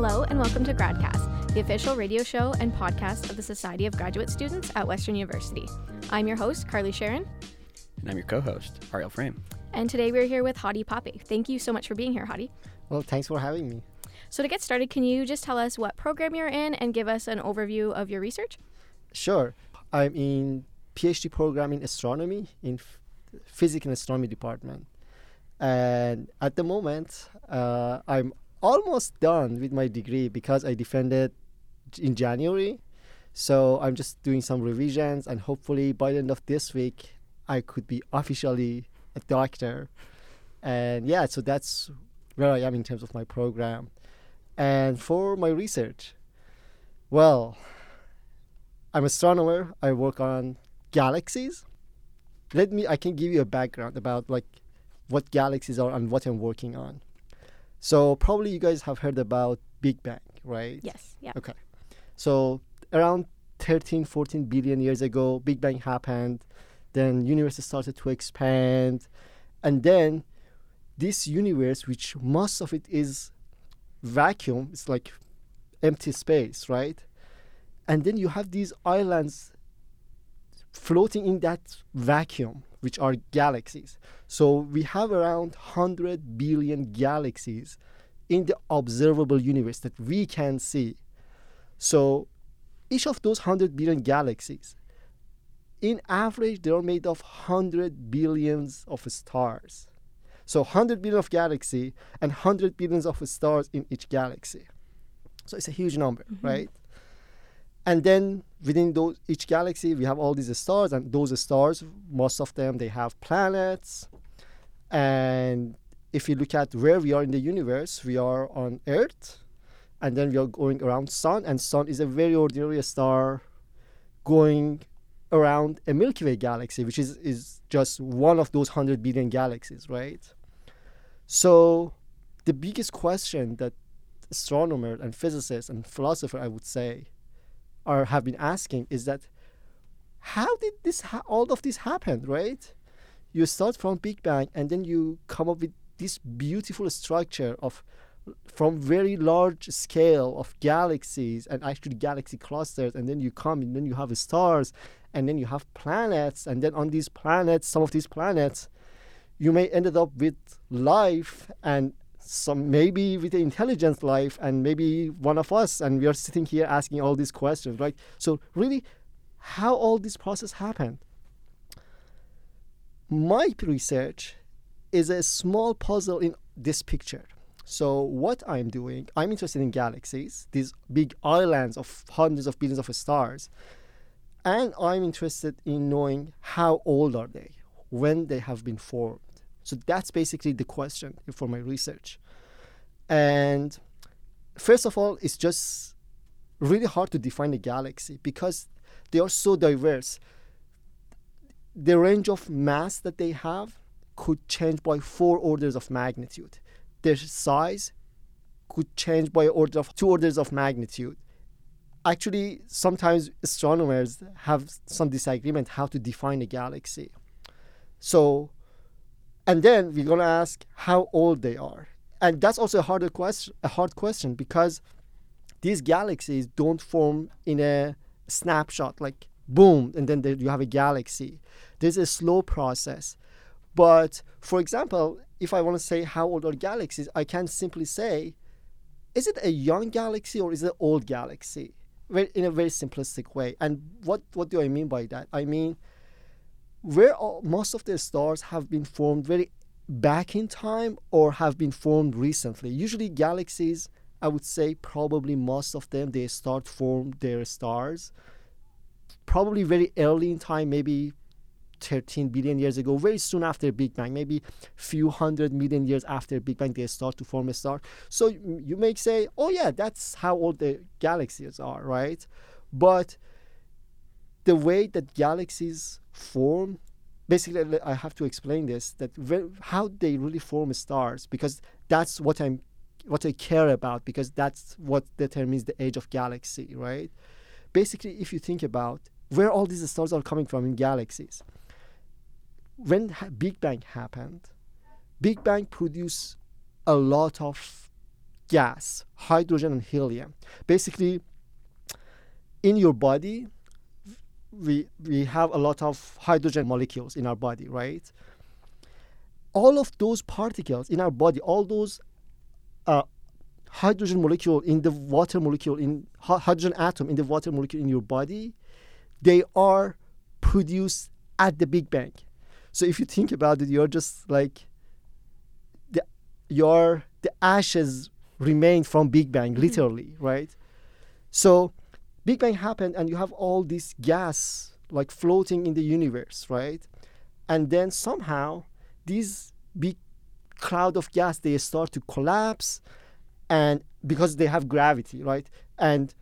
Hello, and welcome to GradCast, the official radio show and podcast of the Society of Graduate Students at Western University. I'm your host, Carly Sharon. And I'm your co host, Ariel Frame. And today we're here with Hadi Papei. Thank you so much for being here, Hadi. Well, thanks for having me. So, to get started, can you just tell us what program you're in and give us an overview of your research? Sure. I'm in PhD program in astronomy in f- physics and astronomy department. And at the moment, uh, I'm almost done with my degree because I defended in January. So I'm just doing some revisions, and hopefully by the end of this week, I could be officially a doctor. And yeah, so that's where I am in terms of my program. And for my research, well, I'm an astronomer. I work on galaxies. Let me I can give you a background about like what galaxies are and what I'm working on. So probably you guys have heard about Big Bang, right? Yes. Yeah. Okay. So around 13, 14 billion years ago, Big Bang happened. Then universe started to expand, and then this universe, which most of it is vacuum, it's like empty space, right? And then you have these islands floating in that vacuum, which are galaxies. So we have around 100 billion galaxies in the observable universe that we can see. So each of those 100 billion galaxies, in average, they are made of 100 billions of stars. So 100 billion of galaxy and 100 billions of stars in each galaxy. So it's a huge number, mm-hmm. right? And then within those each galaxy, we have all these stars, and those stars, most of them, they have planets. And if you look at where we are in the universe, we are on Earth, and then we are going around Sun, and Sun is a very ordinary star going around a Milky Way galaxy, which is, is just one of those 100 billion galaxies, right? So the biggest question that astronomers and physicists and philosophers, I would say, are have been asking is that how did this ha- all of this happen, right? You start from Big Bang and then you come up with this beautiful structure of from very large scale of galaxies and actually galaxy clusters and then you come and then you have stars and then you have planets and then on these planets some of these planets you may ended up with life and some maybe with the intelligent life and maybe one of us and we are sitting here asking all these questions right? So really how all this process happened? My research is a small puzzle in this picture. So what i'm doing i'm interested in galaxies these big islands of hundreds of billions of stars and i'm interested in knowing how old are they when they have been formed so that's basically the question for my research. And first of all, it's just really hard to define a galaxy because they are so diverse. The range of mass that they have could change by four orders of magnitude. Their size could change by order of two orders of magnitude. Actually, sometimes astronomers have some disagreement how to define a galaxy. So and then we're to ask how old they are. And that's also a harder question a hard question because these galaxies don't form in a snapshot like boom and then there you have a galaxy. There's a slow process. But for example if i want to say how old are galaxies i can simply say is it a young galaxy or is it an old galaxy? In a very simplistic way. And what what do i mean by that? I mean where all, most of the stars have been formed very back in time or have been formed recently. Usually, galaxies, I would say, probably most of them they start form their stars probably very early in time, maybe 13 billion years ago, very soon after Big Bang, maybe few hundred million years after Big Bang, they start to form a star. So you may say, oh yeah, that's how old the galaxies are, right? But the way that galaxies form basically i have to explain this that how they really form stars because that's what i'm what i care about because that's what determines the age of galaxy right basically if you think about where all these stars are coming from in galaxies when big bang happened big bang produced a lot of gas, hydrogen and helium. Basically, in your body, we we have a lot of hydrogen molecules in our body, right? All of those particles in our body, all those uh, hydrogen molecule in the water molecule in hydrogen atom in the water molecule in your body, they are produced at the Big Bang. So if you think about it, you're just like the your the ashes remained from Big Bang, mm-hmm. literally, right? So Big Bang happened and you have all this gas like floating in the universe, right? And then somehow these big cloud of gas they start to collapse and because they have gravity, right? And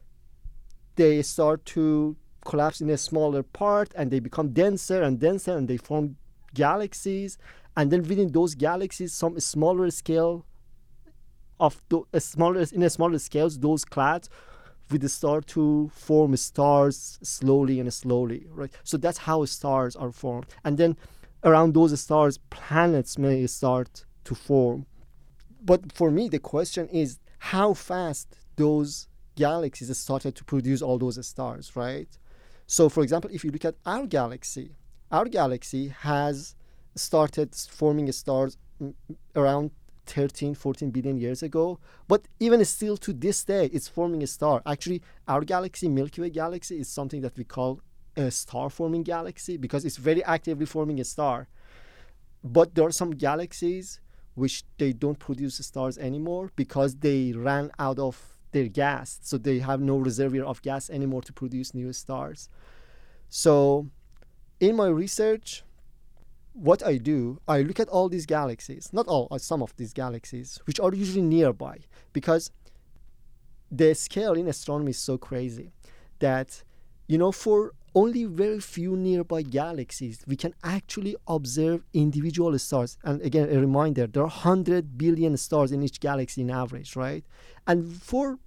they start to collapse in a smaller part and they become denser and denser and they form galaxies and then within those galaxies some smaller scale of the smaller in a smaller scales those clouds will start to form stars slowly and slowly right? So that's how stars are formed. And then around those stars planets may start to form. But for me the question is how fast those galaxies started to produce all those stars right? So for example if you look at our galaxy our galaxy has started forming stars around 13, 14 billion years ago. But even still to this day, it's forming a star. Actually, our galaxy, Milky Way galaxy, is something that we call a star forming galaxy because it's very actively forming a star. But there are some galaxies which they don't produce stars anymore because they ran out of their gas. So they have no reservoir of gas anymore to produce new stars. So in my research, what I do, I look at all these galaxies, not all, uh, some of these galaxies, which are usually nearby, because the scale in astronomy is so crazy that, you know, for only very few nearby galaxies, we can actually observe individual stars. And again, a reminder there are 100 billion stars in each galaxy in average, right? And for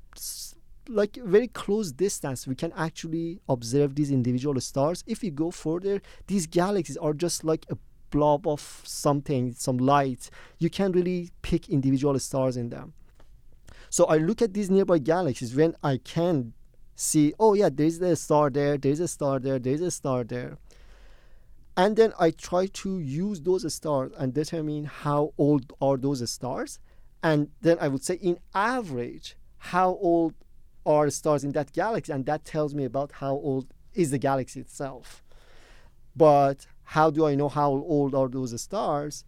like very close distance we can actually observe these individual stars if we go further these galaxies are just like a blob of something, some light, you can't really pick individual stars in them. So I look at these nearby galaxies when I can see, oh yeah, there's a star there, there's a star there, there's a star there. And then I try to use those stars and determine how old are those stars. And then I would say, in average, how old are stars in that galaxy? And that tells me about how old is the galaxy itself. But how do I know how old are those stars?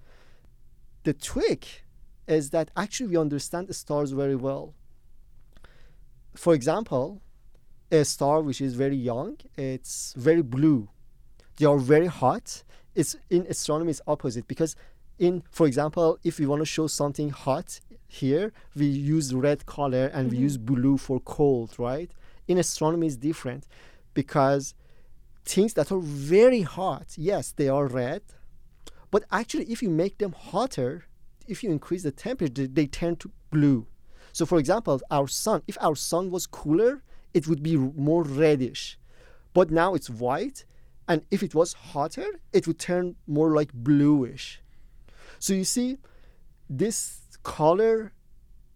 The trick is that actually we understand the stars very well. For example, a star which is very young, it's very blue. They are very hot. It's in astronomy it's opposite because in for example, if we want to show something hot here, we use red color and mm-hmm. we use blue for cold, right? In astronomy is different because things that are very hot, yes, they are red, but actually, if you make them hotter, if you increase the temperature, they turn to blue. So, for example, our sun, if our sun was cooler, it would be more reddish. But now it's white, and if it was hotter, it would turn more like bluish. So, you see, this color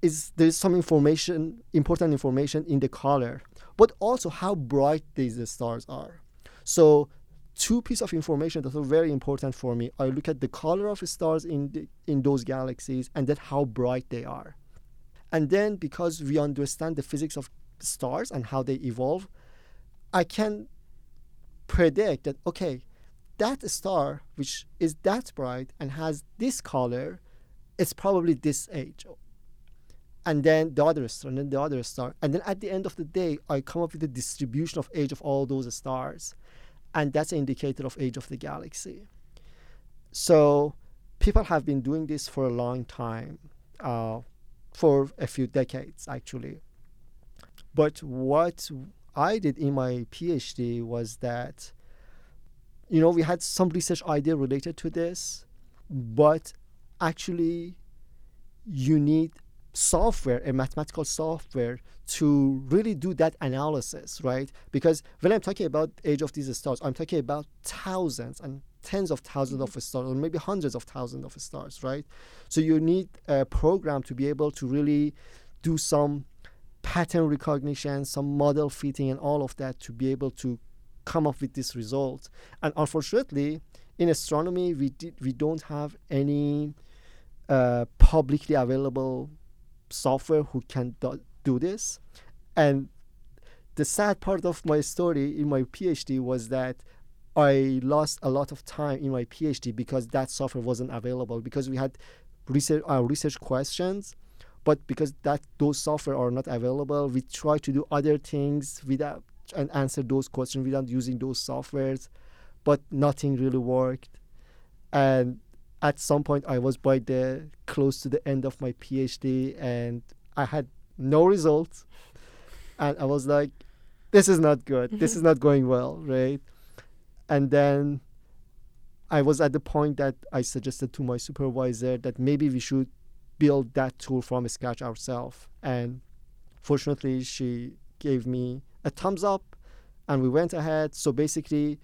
is there's some information, important information in the color, but also how bright these stars are. So two pieces of information that are very important for me. I look at the color of stars in the, in those galaxies and then how bright they are. And then because we understand the physics of stars and how they evolve, I can predict that okay, that star which is that bright and has this color, it's probably this age. And then the other star, and then the other star. And then at the end of the day, I come up with the distribution of age of all those stars and that's an indicator of age of the galaxy. So people have been doing this for a long time, uh, for a few decades actually. But what I did in my PhD was that, you know, we had some research idea related to this, but actually, you need software, a mathematical software, to really do that analysis, right? Because when I'm talking about age of these stars, I'm talking about thousands and tens of 1000s of mm-hmm. stars, or maybe hundreds of thousands of stars, right? So you need a program to be able to really do some pattern recognition, some model fitting, and all of that to be able to come up with this result. And unfortunately, in astronomy, we did, we don't have any uh, publicly available software who can do, do this. And the sad part of my story in my PhD was that I lost a lot of time in my PhD because that software wasn't available because we had research uh, research questions. But because that those software are not available we try to do other things without and answer those questions without using those softwares. But nothing really worked. And at some point i was by the close to the end of my phd and i had no results and i was like this is not good this is mm-hmm. not going well right and then i was at the point that i suggested to my supervisor that maybe we should build that tool from scratch ourselves. And fortunately, she gave me a thumbs up and we went ahead. So basically,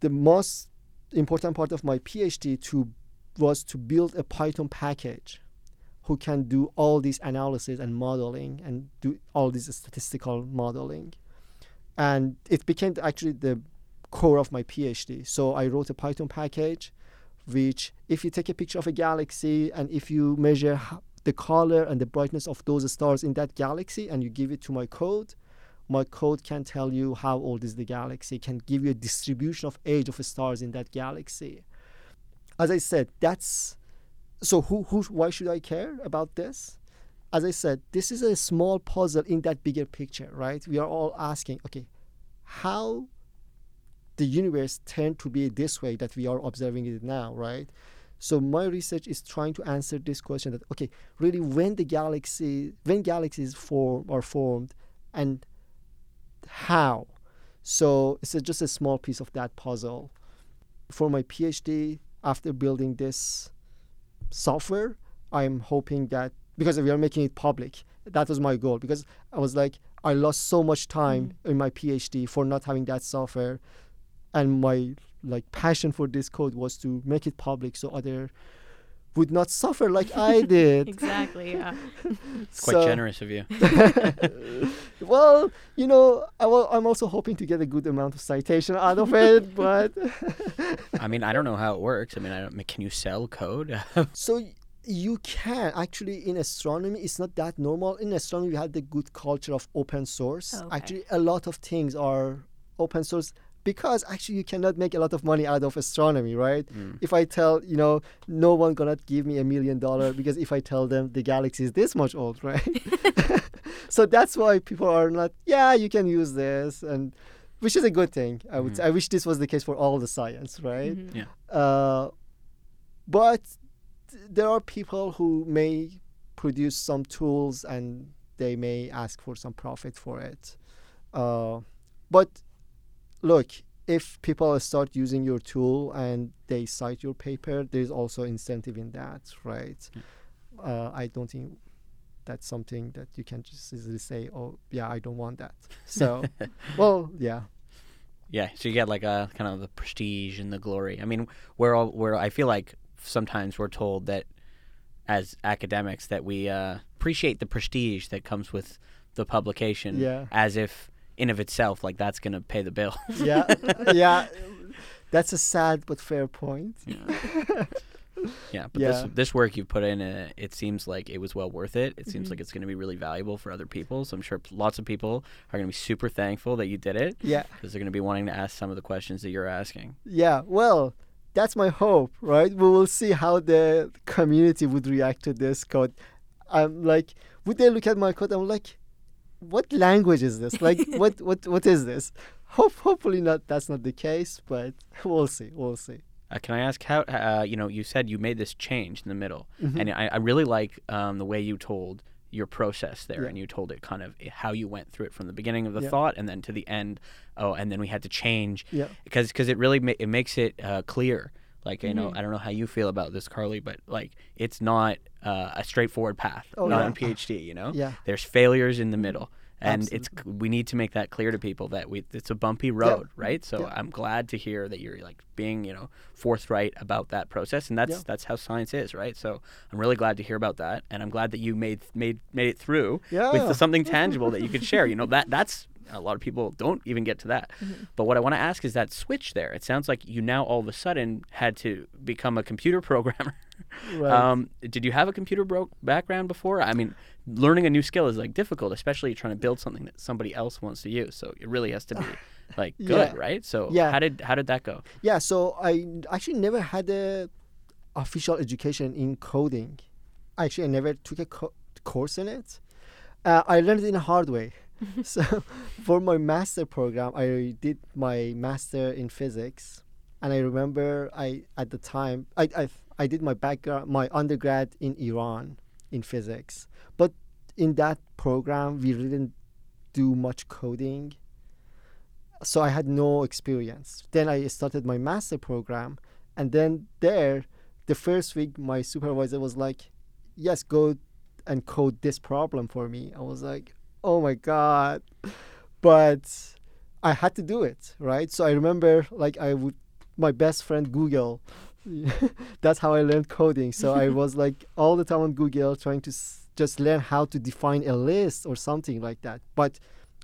the most important part of my PhD to was to build a Python package who can do all these analysis and modeling and do all this statistical modeling. And it became actually the core of my PhD. So I wrote a Python package which if you take a picture of a galaxy and if you measure the color and the brightness of those stars in that galaxy and you give it to my code, my code can tell you how old is the galaxy, it can give you a distribution of age of stars in that galaxy. As I said, that's so who, who why should I care about this? As I said, this is a small puzzle in that bigger picture, right? We are all asking, okay, how the universe tend to be this way that we are observing it now, right? So my research is trying to answer this question that okay, really when the galaxy when galaxies form are formed and how. So it's a, just a small piece of that puzzle. For my PhD, after building this software, I'm hoping that because we are making it public, that was my goal. Because I was like, I lost so much time mm. in my PhD for not having that software and my like passion for this code was to make it public so other would not suffer like I did. exactly. Yeah. Quite so, generous of you. well, you know, I will, I'm also hoping to get a good amount of citation out of it, but. I mean, I don't know how it works. I mean, I don't. Can you sell code? so you can actually in astronomy. It's not that normal. In astronomy, we have the good culture of open source. Oh, okay. Actually, a lot of things are open source because actually you cannot make a lot of money out of astronomy, right? Mm. If I tell, you know, no one gonna give me a million dollar because if I tell them the galaxy is this much old, right? so that's why people are not, yeah, you can use this and which is a good thing. I would mm. say. I wish this was the case for all the science, right? Mm-hmm. Yeah. Uh, but there are people who may produce some tools and they may ask for some profit for it. Uh, but look, if people start using your tool and they cite your paper, there's also incentive in that, right? Uh, I don't think that's something that you can just easily say, "Oh, yeah, I don't want that." So, well, yeah. Yeah, so you get like a kind of the prestige and the glory. I mean, we're all where I feel like sometimes we're told that as academics that we uh, appreciate the prestige that comes with the publication, yeah. as if in of itself, like that's gonna pay the bill. yeah, yeah, that's a sad but fair point. Yeah. yeah, but yeah. this this work you've put in, uh, it seems like it was well worth it. It seems mm-hmm. like it's going to be really valuable for other people. So I'm sure lots of people are going to be super thankful that you did it. Yeah, because they're going to be wanting to ask some of the questions that you're asking. Yeah, well, that's my hope, right? We will see how the community would react to this code. I'm like, would they look at my code? I'm like, what language is this? Like, what, what, what is this? Hope, hopefully not. That's not the case, but we'll see. We'll see. Uh, can I ask how? Uh, you know, you said you made this change in the middle, mm-hmm. and I, I, really like um, the way you told your process there, yeah. and you told it kind of how you went through it from the beginning of the yeah. thought and then to the end. Oh, and then we had to change. Yeah. Because because it really ma- it makes it uh, clear. Like you know, mm-hmm. I don't know how you feel about this, Carly, but like it's not uh, a straightforward path. Oh, not yeah. PhD. You know. Yeah. There's failures in the middle and Absolutely. it's we need to make that clear to people that we it's a bumpy road, right? So Yeah. I'm glad to hear that you're like being you know forthright about that process, and that's Yeah. that's how science is, right? So I'm really glad to hear about that, and I'm glad that you made made made it through Yeah. with something tangible that you could share. You know that that's a lot of people don't even get to that. But what I want to ask is that switch there. It sounds like you now all of a sudden had to become a computer programmer. Right. Um, did you have a computer bro- background before? I mean, learning a new skill is like difficult, especially trying to build something that somebody else wants to use. So it really has to be like good, Yeah. right? So Yeah. how did how did that go? Yeah, so I actually never had a official education in coding. Actually, I never took a co- course in it. Uh, I learned it in a hard way. so for my master program, I did my master in physics, and I remember I at the time I I, I did my background my undergrad in Iran in physics, but in that program we didn't do much coding so I had no experience. Then I started my master program, and then there, the first week, my supervisor was like, "Yes, go and code this problem for me." I was like, "Oh my god!" But I had to do it, right? So I remember, like, I would, my best friend Google. That's how I learned coding. So I was like all the time on Google trying to s- just learn how to define a list or something like that. But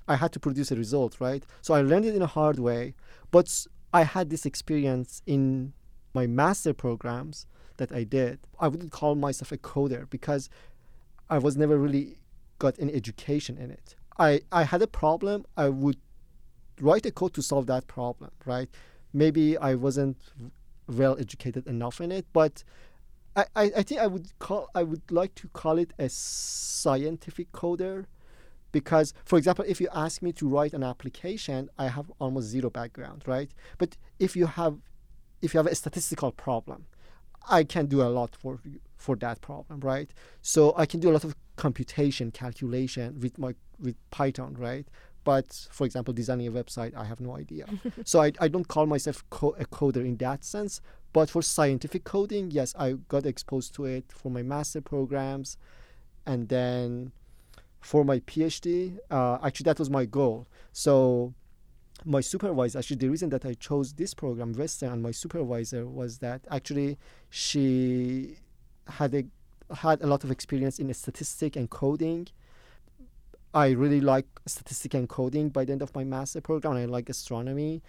I had to produce a result, right? So I learned it in a hard way, but s- I had this experience in my master programs that I did. I wouldn't call myself a coder because I was never really got any education in it. I, I had a problem, I would write a code to solve that problem, right? Maybe I wasn't well educated enough in it, but I, I, I think I would call I would like to call it a scientific coder because for example if you ask me to write an application i have almost zero background right but if you have if you have a statistical problem i can do a lot for for that problem right so i can do a lot of computation calculation with my with python right? But for example designing a website i have no idea. So I, I don't call myself co- a coder in that sense but for scientific coding yes i got exposed to it for my master programs. And then for my PhD, uh, actually that was my goal. So my supervisor, actually the reason that I chose this program, Western, and my supervisor was that actually she had a had a lot of experience in statistic and coding. I really like statistic and coding by the end of my master program. I like astronomy,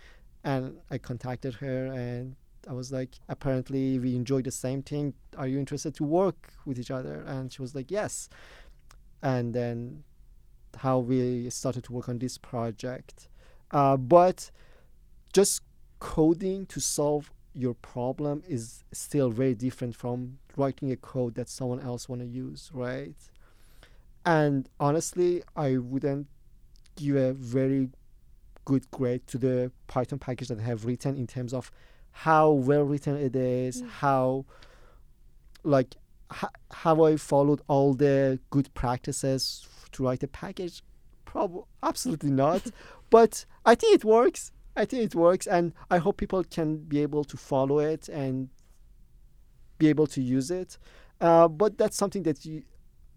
and I contacted her and I was like, apparently we enjoy the same thing. Are you interested to work with each other? And she was like, yes and then how we started to work on this project. Uh, but just coding to solve your problem is still very different from writing a code that someone else want to use, right? And honestly, I wouldn't give a very good grade to the Python package that I have written in terms of how well written it is, Mm. how like ha- have I followed all the good practices to write a package? Probably, absolutely not. but I think it works. I think it works, and I hope people can be able to follow it and be able to use it. Uh, but that's something that you,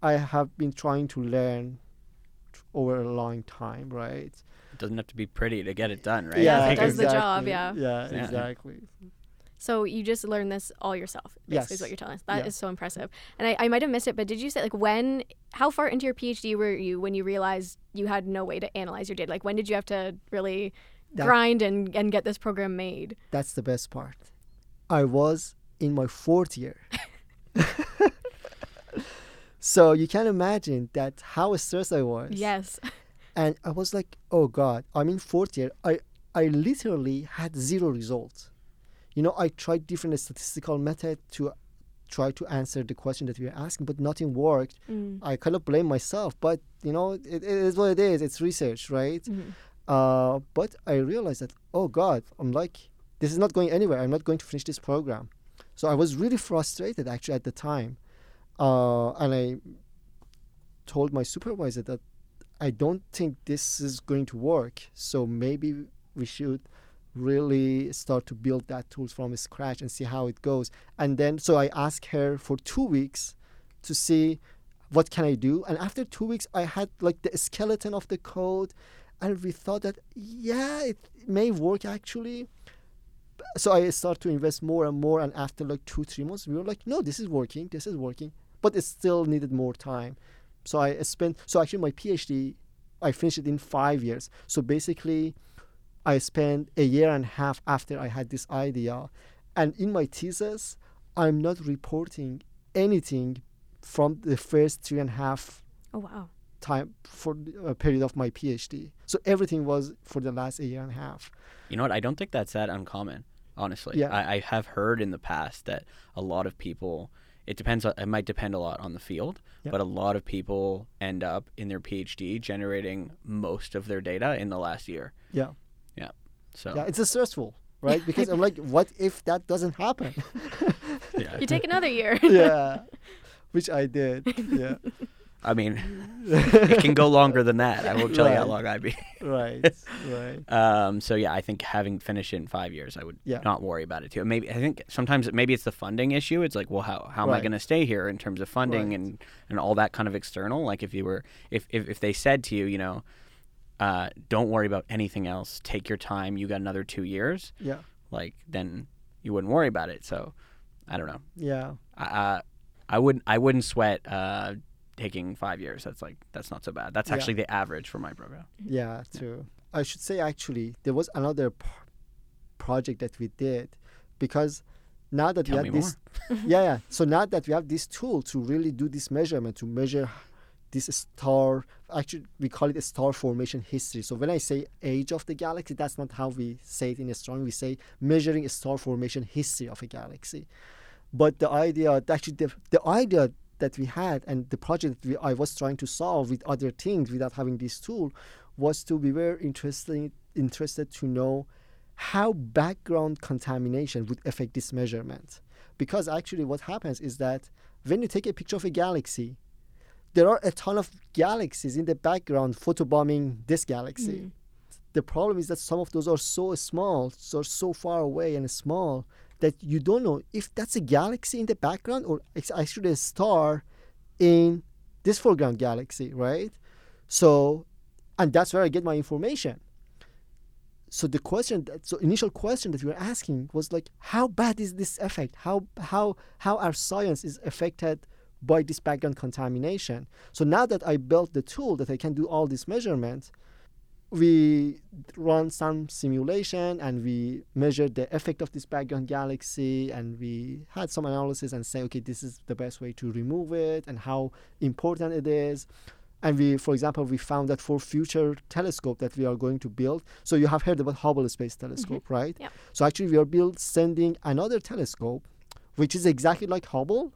I have been trying to learn over a long time, right? It doesn't have to be pretty to get it done, right? Yeah, I it think does the job, exactly. yeah. Yeah, Yeah. exactly. So you just learned this all yourself, basically, is what you're telling us. That is Yeah. so impressive. And I, I might have missed it, but did you say like when? How far into your PhD were you when you realized you had no way to analyze your data? Like when did you have to really That- grind and and get this program made? That's the best part. I was in my fourth year. so you can imagine that how stressed I was. Yes. And I was like, oh God, I'm in fourth year. I, I literally had zero results. You know, I tried different statistical method to try to answer the question that we were asking, but nothing worked. Mm. I kind of blame myself, but you know, it, it is what it is. It's research, right? Mhm. Uh, but I realized that, oh God, I'm like, this is not going anywhere. I'm not going to finish this program. So I was really frustrated actually at the time. Uh, and I told my supervisor that I don't think this is going to work. So maybe we should really start to build that tools from scratch and see how it goes. And then, so I asked her for two weeks to see what can I do? And after two weeks, I had like the skeleton of the code, and we thought that yeah, it may work actually. So I started to invest more and more, and after like two three months, we were like, no, this is working, this is working, but it still needed more time. So I spent so actually my PhD, I finished it in five years. So basically, I spent a year and a half after I had this idea, and in my thesis, I'm not reporting anything from the first three and a half Oh wow. time for a uh, period of my PhD. So everything was for the last year and a half. You know what? I don't think that's that uncommon, honestly. Yeah. I, I have heard in the past that a lot of people, it depends, on, it might depend a lot on the field, Yeah. but a lot of people end up in their PhD generating most of their data in the last year. Yeah, Yeah. So, yeah, it's a stressful, right? Because I'm like, what if that doesn't happen? yeah. You take another year. yeah, which I did. Yeah, I mean, it can go longer than that. I won't tell you how long I'd be. right, right. Um, so yeah, I think having finished it in five years, I would Yeah. not worry about it too. Maybe I think sometimes maybe it's the funding issue. It's like, well, how how am I going to stay here in terms of funding Right. and and all that kind of external? Like if you were if if, if they said to you, you know, uh, don't worry about anything else. Take your time. You got another two years. Yeah, Like then you wouldn't worry about it. So I don't know. yeah, Uh, I wouldn't I wouldn't sweat uh, taking five years. That's like that's not so bad. That's Yeah. actually the average for my program. yeah. True. I should say actually there was another p- project that we did because now that Tell we have this yeah, yeah. So now that we have this tool to really do this measurement, to measure this star, actually, we call it a star formation history. So when I say age of the galaxy, that's not how we say it in astronomy. We say measuring a star formation history of a galaxy. But the idea, actually, the, the idea that we had and the project we, I was trying to solve with other things without having this tool was to be very interested, interested to know how background contamination would affect this measurement. Because actually, what happens is that when you take a picture of a galaxy, there are a ton of galaxies in the background photobombing this galaxy. Mm. The problem is that some of those are so small, so so far away and small that you don't know if that's a galaxy in the background or it's actually a star in this foreground galaxy, right? So, and that's where I get my information. So the question, that, so initial question that we were asking was like, how bad is this effect? How how how our science is affected by this background contamination? So now that I built the tool that I can do all these measurements, we run some simulation and we measured the effect of this background galaxy and we had some analysis and say okay this is the best way to remove it and how important it is and we for example we found that for future telescope that we are going to build so you have heard about hubble space telescope mm-hmm. right Yep. so actually we are build sending another telescope which is exactly like hubble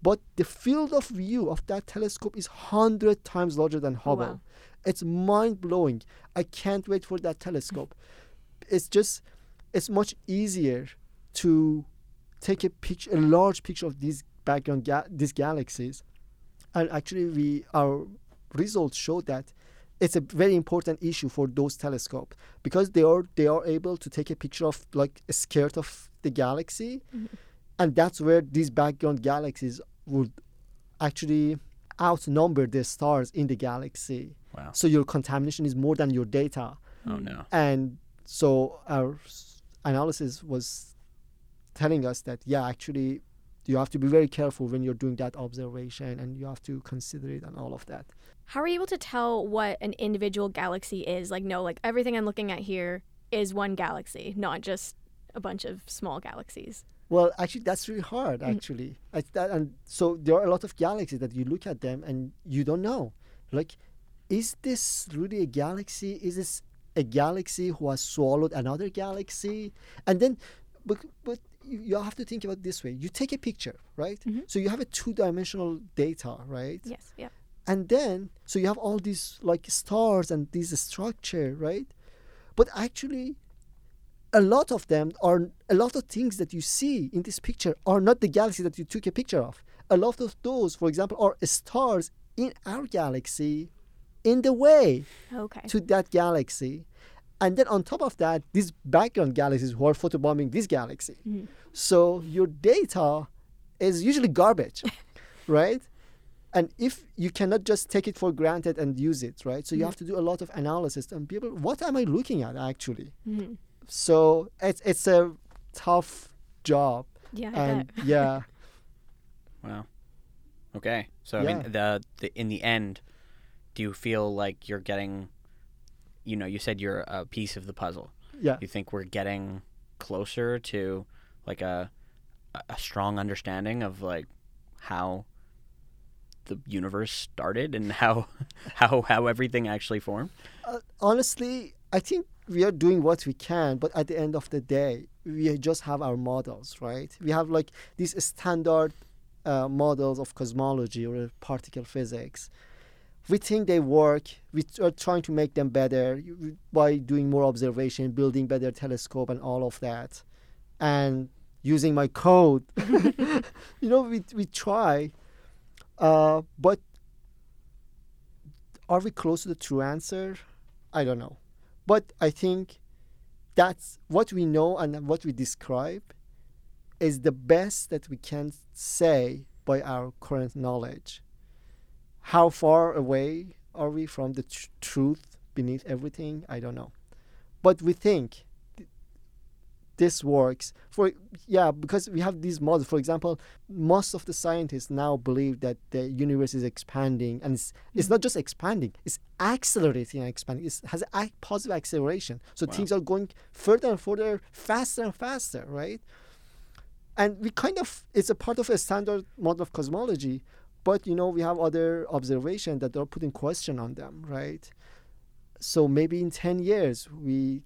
but the field of view of that telescope is 100 times larger than Oh, hubble wow. It's mind blowing. I can't wait for that telescope. It's just, it's much easier to take a picture, a large picture of these background ga- these galaxies, and actually we our results show that it's a very important issue for those telescopes because they are they are able to take a picture of like a skirt of the galaxy, mm-hmm. and that's where these background galaxies would actually outnumber the stars in the galaxy. Wow. So your contamination is more than your data. Oh no. And so our analysis was telling us that, yeah, actually, you have to be very careful when you're doing that observation and you have to consider it and all of that. How are you able to tell what an individual galaxy is? Like, no, like everything I'm looking at here is one galaxy, not just a bunch of small galaxies. Well, actually, that's really hard, mm. actually. I, that, and so there are a lot of galaxies that you look at them and you don't know. Like, is this really a galaxy? Is this a galaxy who has swallowed another galaxy? And then, but, but you have to think about this way. You take a picture, right? Mhm. So you have a two-dimensional data, right? Yes, yeah. and then so you have all these like stars and this structure right but actually a lot of them are a lot of things that you see in this picture are not the galaxy that you took a picture of a lot of those for example are stars in our galaxy in the way Okay. to that galaxy and then on top of that these background galaxies who are photobombing this galaxy Mhm. so your data is usually garbage right and if you cannot just take it for granted and use it right so you Mhm. have to do a lot of analysis and people what am i looking at actually hmm so it's it's a tough job Yeah, and yeah Wow. Okay. So I mean, the, the in the end, do you feel like you're getting, you know, you said you're a piece of the puzzle. yeah You think we're getting closer to like a a- strong understanding of like how the universe started and how how how everything actually formed? uh, honestly, I think we are doing what we can, but at the end of the day, we just have our models, right? We have like these standard uh, models of cosmology or particle physics. We think they work. We are trying to make them better by doing more observation, building better telescope, and all of that, and using my code. you know, we we try, uh, but are we close to the true answer? I don't know. But I think that's what we know and what we describe is the best that we can say by our current knowledge. How far away are we from the tr- truth beneath everything? I don't know. But we think th- this works for yeah because we have these models for example most of the scientists now believe that the universe is expanding and it's, it's mm. not just expanding it's accelerating and expanding it has a positive acceleration so Wow. things are going further and further faster and faster right and we kind of it's a part of a standard model of cosmology but you know we have other observations that are putting question on them right? So maybe in 10 years we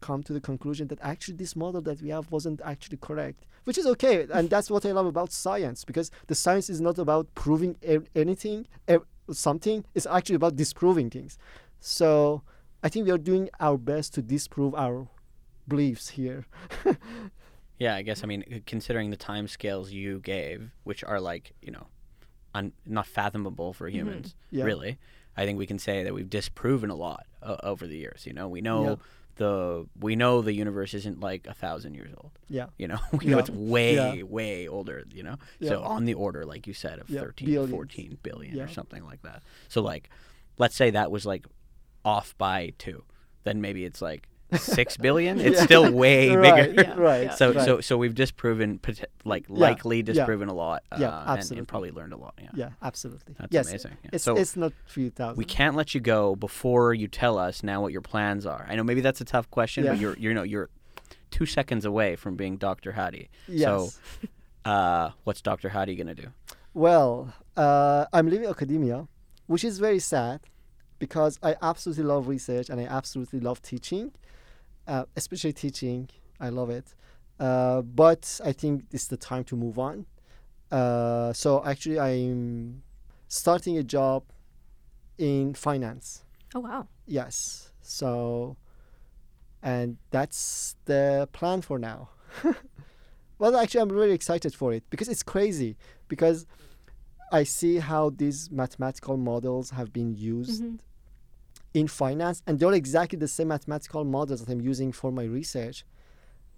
come to the conclusion that actually this model that we have wasn't actually correct which is okay. And that's what i love about science because the science is not about proving e- anything e- something. It's actually about disproving things. So i think we are doing our best to disprove our beliefs here. Yeah, I guess I mean considering the time scales you gave, which are like you know, un- not fathomable for humans, Yeah. really. I think we can say that we've disproven a lot uh, over the years. You know, we know Yeah. the we know the universe isn't like a thousand years old. yeah You know, we know it's way Yeah. way older. You know, Yeah. so on the order, like you said, of Yeah, 13, billions. 14 billion Yeah. or something like that. So like, let's say that was like off by two, then maybe it's like six billion. It's Yeah. still way right, bigger. Yeah, right. So right. so so we've disproven like likely disproven a lot. Uh, Yeah, and- And, probably learned a lot. Yeah. yeah absolutely That's yes amazing. Yeah. it's, so it's not few thousand we can't let you go before you tell us now what your plans are. I know maybe that's a tough question, but you're you know you're two seconds away from being Dr. Hadi. yes So uh, what's Dr. Hadi gonna do? Well, uh, I'm leaving academia, which is very sad because I absolutely love research and I absolutely love teaching, uh, especially teaching. I love it. Uh, but I think it's the time to move on. Uh, so actually, I'm starting a job in finance. Oh wow. Yes. So, and that's the plan for now. well, actually, I'm really excited for it because it's crazy. Because I see how these mathematical models have been used Mhm. In finance, and they're exactly the same mathematical models that I'm using for my research.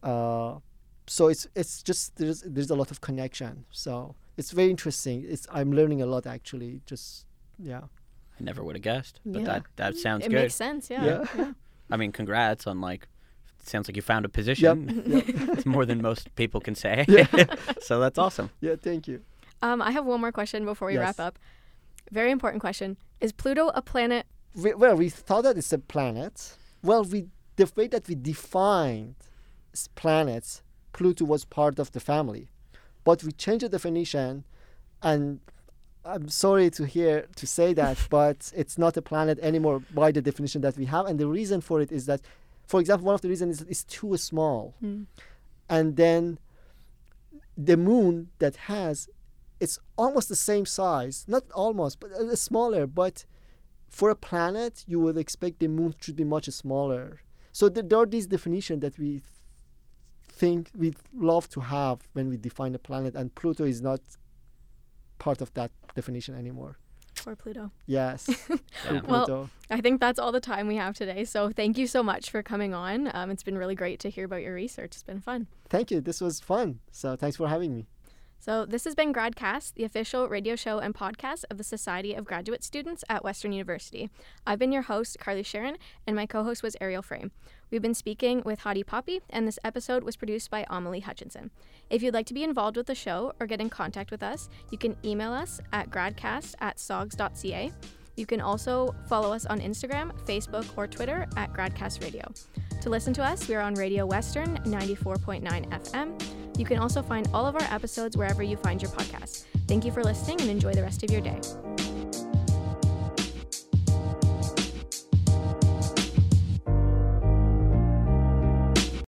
Uh, so it's it's just there's there's a lot of connection. So it's very interesting. It's I'm learning a lot actually. Just yeah. I never would have guessed, but Yeah. that that sounds it good. It makes sense. Yeah. Yeah. I mean, congrats on like. Sounds like you found a position. Yep. it's more than most people can say. Yeah. so that's awesome. Yeah. Thank you. Um, I have one more question before we wrap up. Very important question: Is Pluto a planet? We, well, we thought that it's a planet. Well, we the way that we defined planets, Pluto was part of the family, but we changed the definition, and I'm sorry to hear to say that, but it's not a planet anymore by the definition that we have, and the reason for it is that, for example, one of the reasons is it's too small, Hmm. and then the moon that has it's almost the same size not almost but uh, smaller but for a planet you would expect the moon should be much smaller so there, there are these definitions that we think we love to have when we define a planet and pluto is not part of that definition anymore For Pluto. yes Yeah. Well, pluto I think that's all the time we have today. So thank you so much for coming on. Um, it's been really great to hear about your research. It's been fun. thank you this was fun so thanks for having me So, this has been Gradcast, the official radio show and podcast of the Society of Graduate Students at Western University. I've been your host, Carly Sharon, and my co host was Ariel Frame. We've been speaking with Hadi Papei, and this episode was produced by Amelie Hutchinson. If you'd like to be involved with the show or get in contact with us, you can email us at gradcast at sogs.ca. You can also follow us on Instagram, Facebook, or Twitter at Gradcast Radio. To listen to us, we are on Radio Western 94.9 FM. You can also find all of our episodes wherever you find your podcasts. Thank you for listening and enjoy the rest of your day.